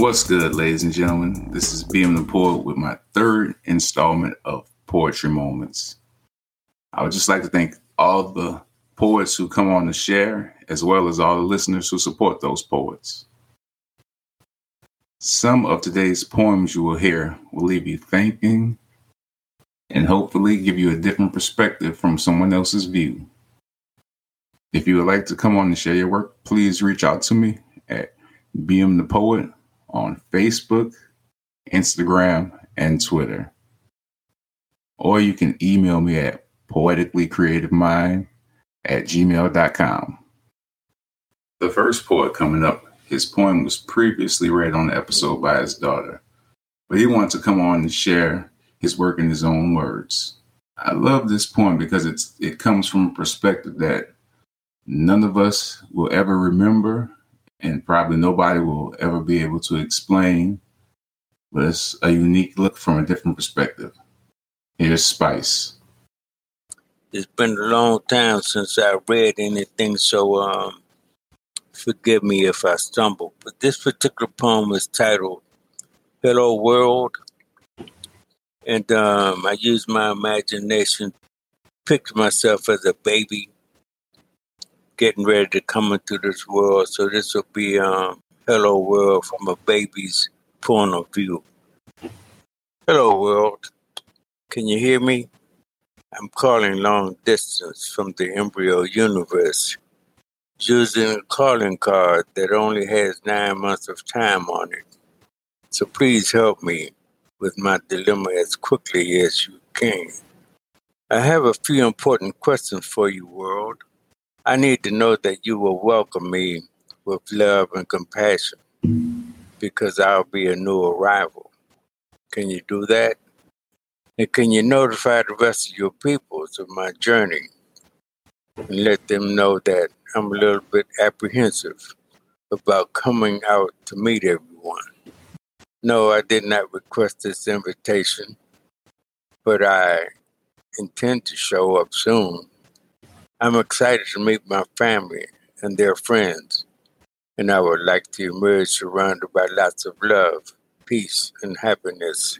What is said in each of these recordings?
What's good, ladies and gentlemen? This is BM the Poet with my third installment of Poetry Moments. I would just like to thank all the poets who come on to share, as well as all the listeners who support those poets. Some of today's poems you will hear will leave you thinking and hopefully give you a different perspective from someone else's view. If you would like to come on and share your work, please reach out to me at BM the Poet on Facebook, Instagram, and Twitter. Or you can email me at poeticallycreativemind at gmail.com. The first poet coming up, his poem was previously read on the episode by his daughter, but he wanted to come on and share his work in his own words. I love this poem because it's it comes from a perspective that none of us will ever remember and probably nobody will ever be able to explain, but it's a unique look from a different perspective. Here's Spyce. It's been a long time since I read anything, so um, forgive me if I stumble. But this particular poem is titled Hello World. And um, I used my imagination, picture myself as a baby getting ready to come into this world. So this will be um, Hello World from a baby's point of view. Hello World. Can you hear me? I'm calling long distance from the embryo universe using a calling card that only has nine months of time on it. So please help me with my dilemma as quickly as you can. I have a few important questions for you, world. I need to know that you will welcome me with love and compassion because I'll be a new arrival. Can you do that? And can you notify the rest of your peoples of my journey and let them know that I'm a little bit apprehensive about coming out to meet everyone? No, I did not request this invitation, but I intend to show up soon I'm excited to meet my family and their friends, and I would like to emerge surrounded by lots of love, peace, and happiness,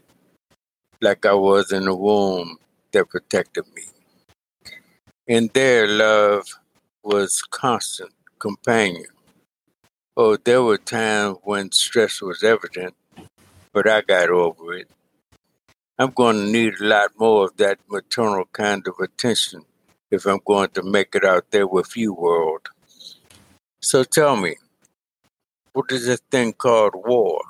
like I was in the womb that protected me. And their love was constant companion. Oh, there were times when stress was evident, but I got over it. I'm going to need a lot more of that maternal kind of attention if I'm going to make it out there with you, world. So tell me, what is this thing called war?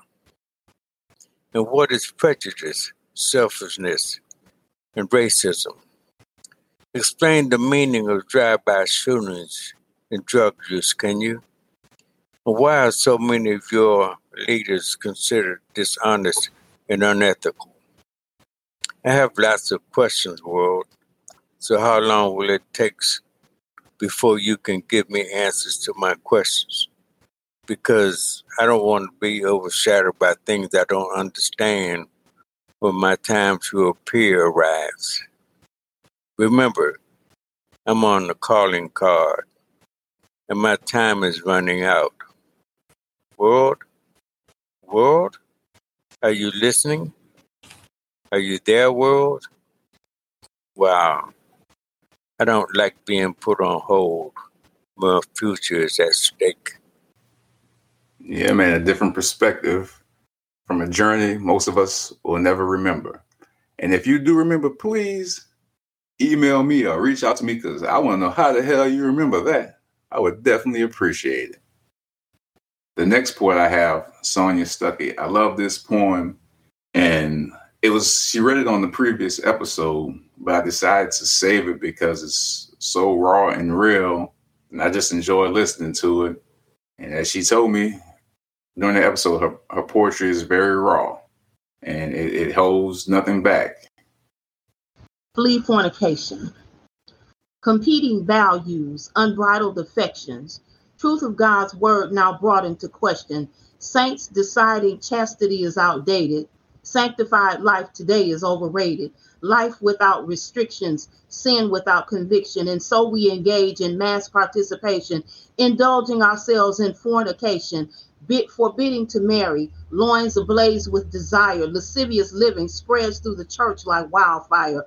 And what is prejudice, selfishness, and racism? Explain the meaning of drive by shootings and drug use, can you? And why are so many of your leaders considered dishonest and unethical? I have lots of questions, world. So, how long will it take before you can give me answers to my questions? Because I don't want to be overshadowed by things I don't understand when my time to appear arrives. Remember, I'm on the calling card and my time is running out. World, world, are you listening? Are you there, world? Wow. I don't like being put on hold. My future is at stake. Yeah, man, a different perspective from a journey most of us will never remember. And if you do remember, please email me or reach out to me because I want to know how the hell you remember that. I would definitely appreciate it. The next poet I have, Sonja Stuckey. I love this poem, and it was she read it on the previous episode, but I decided to save it because it's so raw and real, and I just enjoy listening to it. And as she told me during the episode, her, her poetry is very raw, and it, it holds nothing back. Flee fornication, competing values, unbridled affections, truth of God's word now brought into question, saints deciding chastity is outdated Sanctified life today is overrated. Life without restrictions, sin without conviction. And so we engage in mass participation, indulging ourselves in fornication, bit forbidding to marry, loins ablaze with desire, lascivious living spreads through the church like wildfire.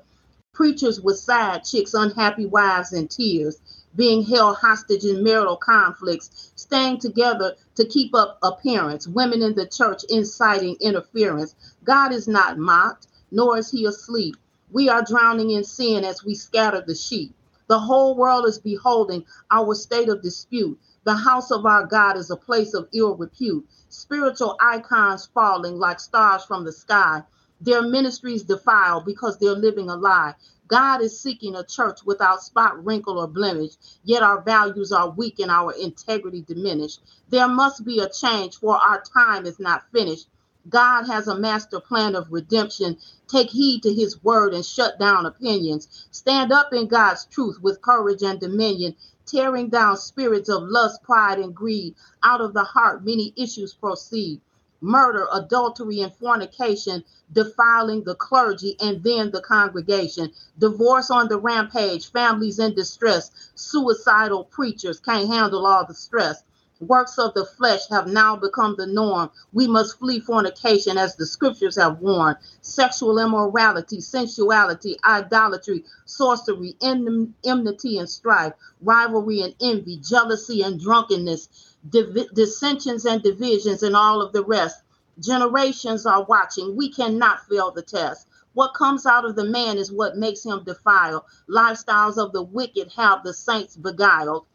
Preachers with side chicks, unhappy wives, and tears, being held hostage in marital conflicts, staying together to keep up appearance, women in the church inciting interference. God is not mocked, nor is he asleep. We are drowning in sin as we scatter the sheep. The whole world is beholding our state of dispute. The house of our God is a place of ill repute. Spiritual icons falling like stars from the sky. Their ministries defiled because they're living a lie. God is seeking a church without spot, wrinkle, or blemish, yet our values are weak and our integrity diminished. There must be a change, for our time is not finished. God has a master plan of redemption. Take heed to his word and shut down opinions. Stand up in God's truth with courage and dominion tearing down spirits of lust, pride, and greed. Out of the heart, many issues proceed murder, adultery, and fornication, defiling the clergy and then the congregation, divorce on the rampage, families in distress, suicidal preachers can't handle all the stress, works of the flesh have now become the norm. We must flee fornication as the scriptures have warned. Sexual immorality, sensuality, idolatry, sorcery, enmity and strife, rivalry and envy, jealousy and drunkenness, div- dissensions and divisions, and all of the rest. Generations are watching. We cannot fail the test. What comes out of the man is what makes him defile. Lifestyles of the wicked have the saints beguiled.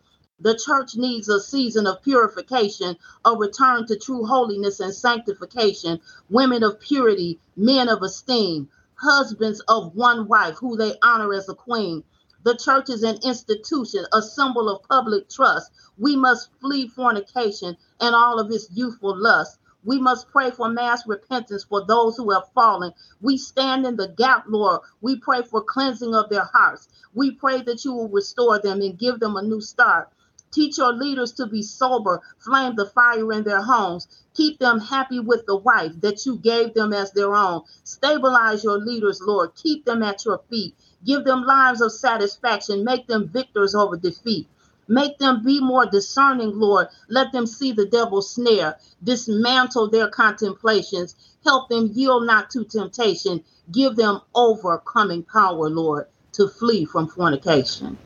The church needs a season of purification, a return to true holiness and sanctification, women of purity, men of esteem, husbands of one wife who they honor as a queen. The church is an institution, a symbol of public trust. We must flee fornication and all of its youthful lust. We must pray for mass repentance for those who have fallen. We stand in the gap, Lord. We pray for cleansing of their hearts. We pray that you will restore them and give them a new start. Teach your leaders to be sober, flame the fire in their homes. Keep them happy with the wife that you gave them as their own. Stabilize your leaders, Lord. Keep them at your feet. Give them lives of satisfaction. Make them victors over defeat. Make them be more discerning, Lord. Let them see the devil's snare. Dismantle their contemplations. Help them yield not to temptation. Give them overcoming power, Lord, to flee from fornication.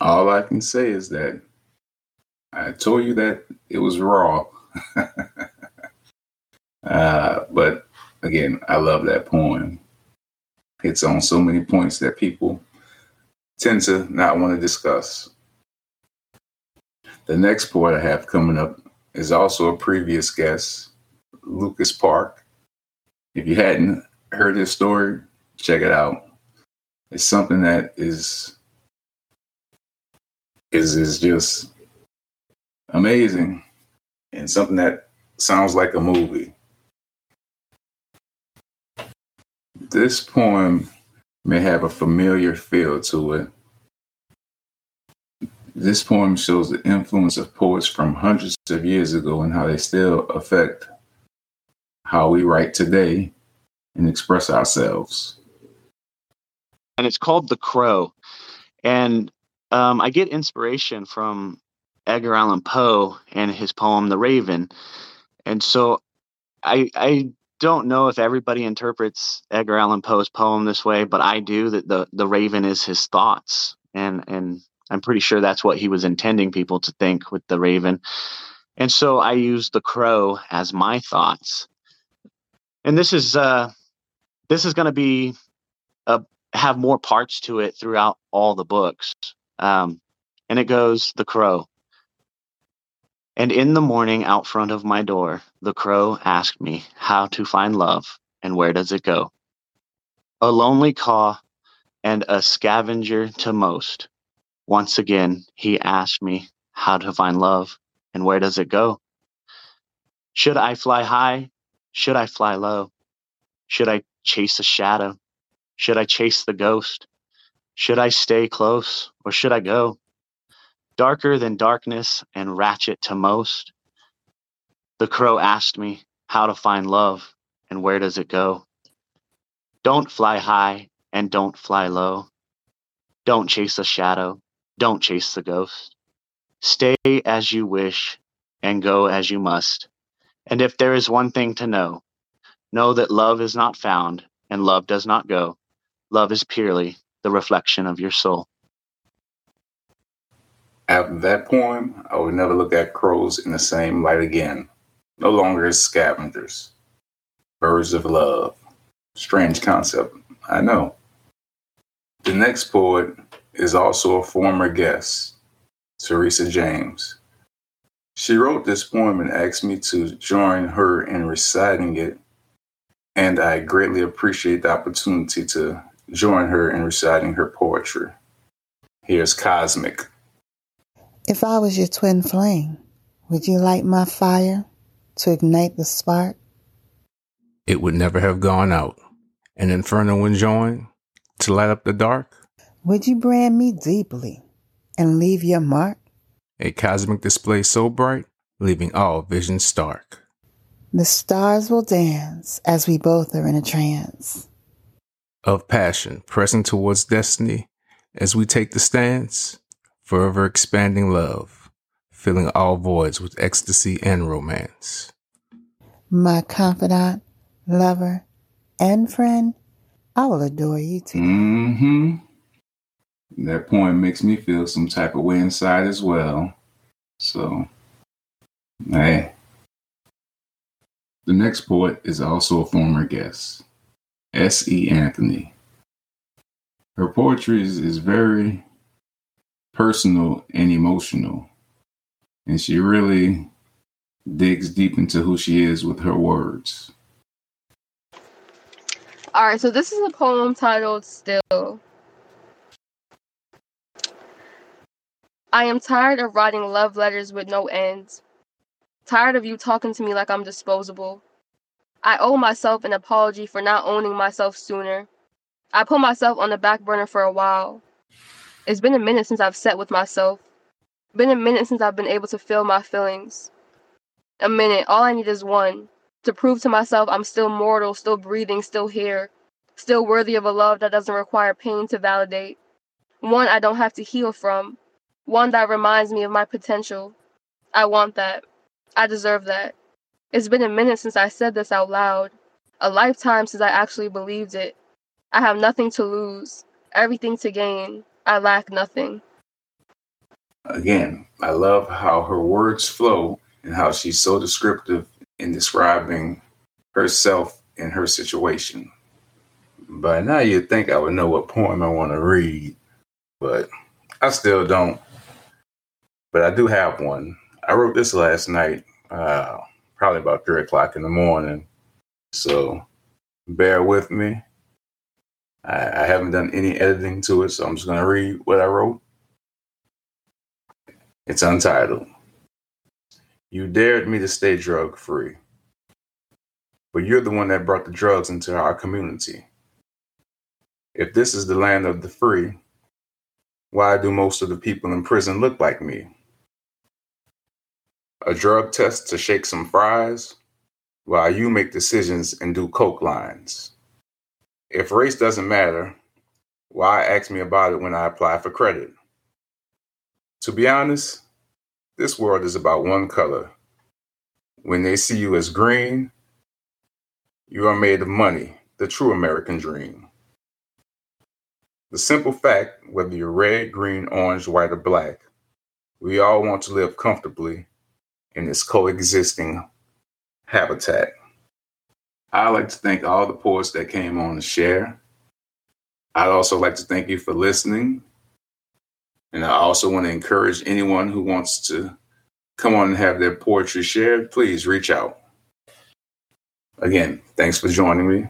All I can say is that I told you that it was raw. uh, but again, I love that poem. It's on so many points that people tend to not want to discuss. The next poet I have coming up is also a previous guest, Lucas Park. If you hadn't heard his story, check it out. It's something that is is is just amazing and something that sounds like a movie. This poem may have a familiar feel to it. This poem shows the influence of poets from hundreds of years ago and how they still affect how we write today and express ourselves. And it's called The Crow. And um, I get inspiration from Edgar Allan Poe and his poem The Raven. And so I I don't know if everybody interprets Edgar Allan Poe's poem this way, but I do that the the raven is his thoughts and and I'm pretty sure that's what he was intending people to think with the raven. And so I use the crow as my thoughts. And this is uh this is going to be a have more parts to it throughout all the books. Um, and it goes The Crow. And in the morning, out front of my door, the crow asked me how to find love and where does it go? A lonely caw and a scavenger to most. Once again, he asked me how to find love and where does it go? Should I fly high? Should I fly low? Should I chase a shadow? Should I chase the ghost? Should I stay close or should I go? Darker than darkness and ratchet to most. The crow asked me how to find love and where does it go? Don't fly high and don't fly low. Don't chase a shadow. Don't chase the ghost. Stay as you wish and go as you must. And if there is one thing to know, know that love is not found and love does not go. Love is purely the reflection of your soul. After that poem, I would never look at crows in the same light again. No longer as scavengers. Birds of love. Strange concept, I know. The next poet is also a former guest, Teresa James. She wrote this poem and asked me to join her in reciting it, and I greatly appreciate the opportunity to join her in reciting her poetry. Here's Cosmic. If I was your twin flame, would you light my fire to ignite the spark? It would never have gone out. An inferno would join to light up the dark? Would you brand me deeply and leave your mark? A cosmic display so bright, leaving all visions stark. The stars will dance as we both are in a trance. Of passion, pressing towards destiny as we take the stance, forever expanding love, filling all voids with ecstasy and romance. My confidant, lover, and friend, I will adore you too. Mm-hmm. That poem makes me feel some type of way inside as well. So, hey. The next poet is also a former guest, S.E. Anthony. Her poetry is, is very personal and emotional, and she really digs deep into who she is with her words. All right, so this is a poem titled Still. I am tired of writing love letters with no end. Tired of you talking to me like I'm disposable. I owe myself an apology for not owning myself sooner. I put myself on the back burner for a while. It's been a minute since I've sat with myself. Been a minute since I've been able to feel my feelings. A minute, all I need is one to prove to myself I'm still mortal, still breathing, still here, still worthy of a love that doesn't require pain to validate. One I don't have to heal from, one that reminds me of my potential. I want that. I deserve that. It's been a minute since I said this out loud, a lifetime since I actually believed it. I have nothing to lose, everything to gain. I lack nothing. Again, I love how her words flow and how she's so descriptive in describing herself and her situation. By now, you'd think I would know what poem I want to read, but I still don't. But I do have one. I wrote this last night, uh, probably about three o'clock in the morning. So bear with me. I, I haven't done any editing to it, so I'm just going to read what I wrote. It's untitled. You dared me to stay drug free. But you're the one that brought the drugs into our community. If this is the land of the free, why do most of the people in prison look like me? A drug test to shake some fries while you make decisions and do coke lines. If race doesn't matter, why ask me about it when I apply for credit? To be honest, this world is about one color. When they see you as green, you are made of money, the true American dream. The simple fact, whether you're red, green, orange, white, or black, we all want to live comfortably in this coexisting habitat. I'd like to thank all the poets that came on to share. I'd also like to thank you for listening and I also want to encourage anyone who wants to come on and have their poetry shared, please reach out. Again, thanks for joining me.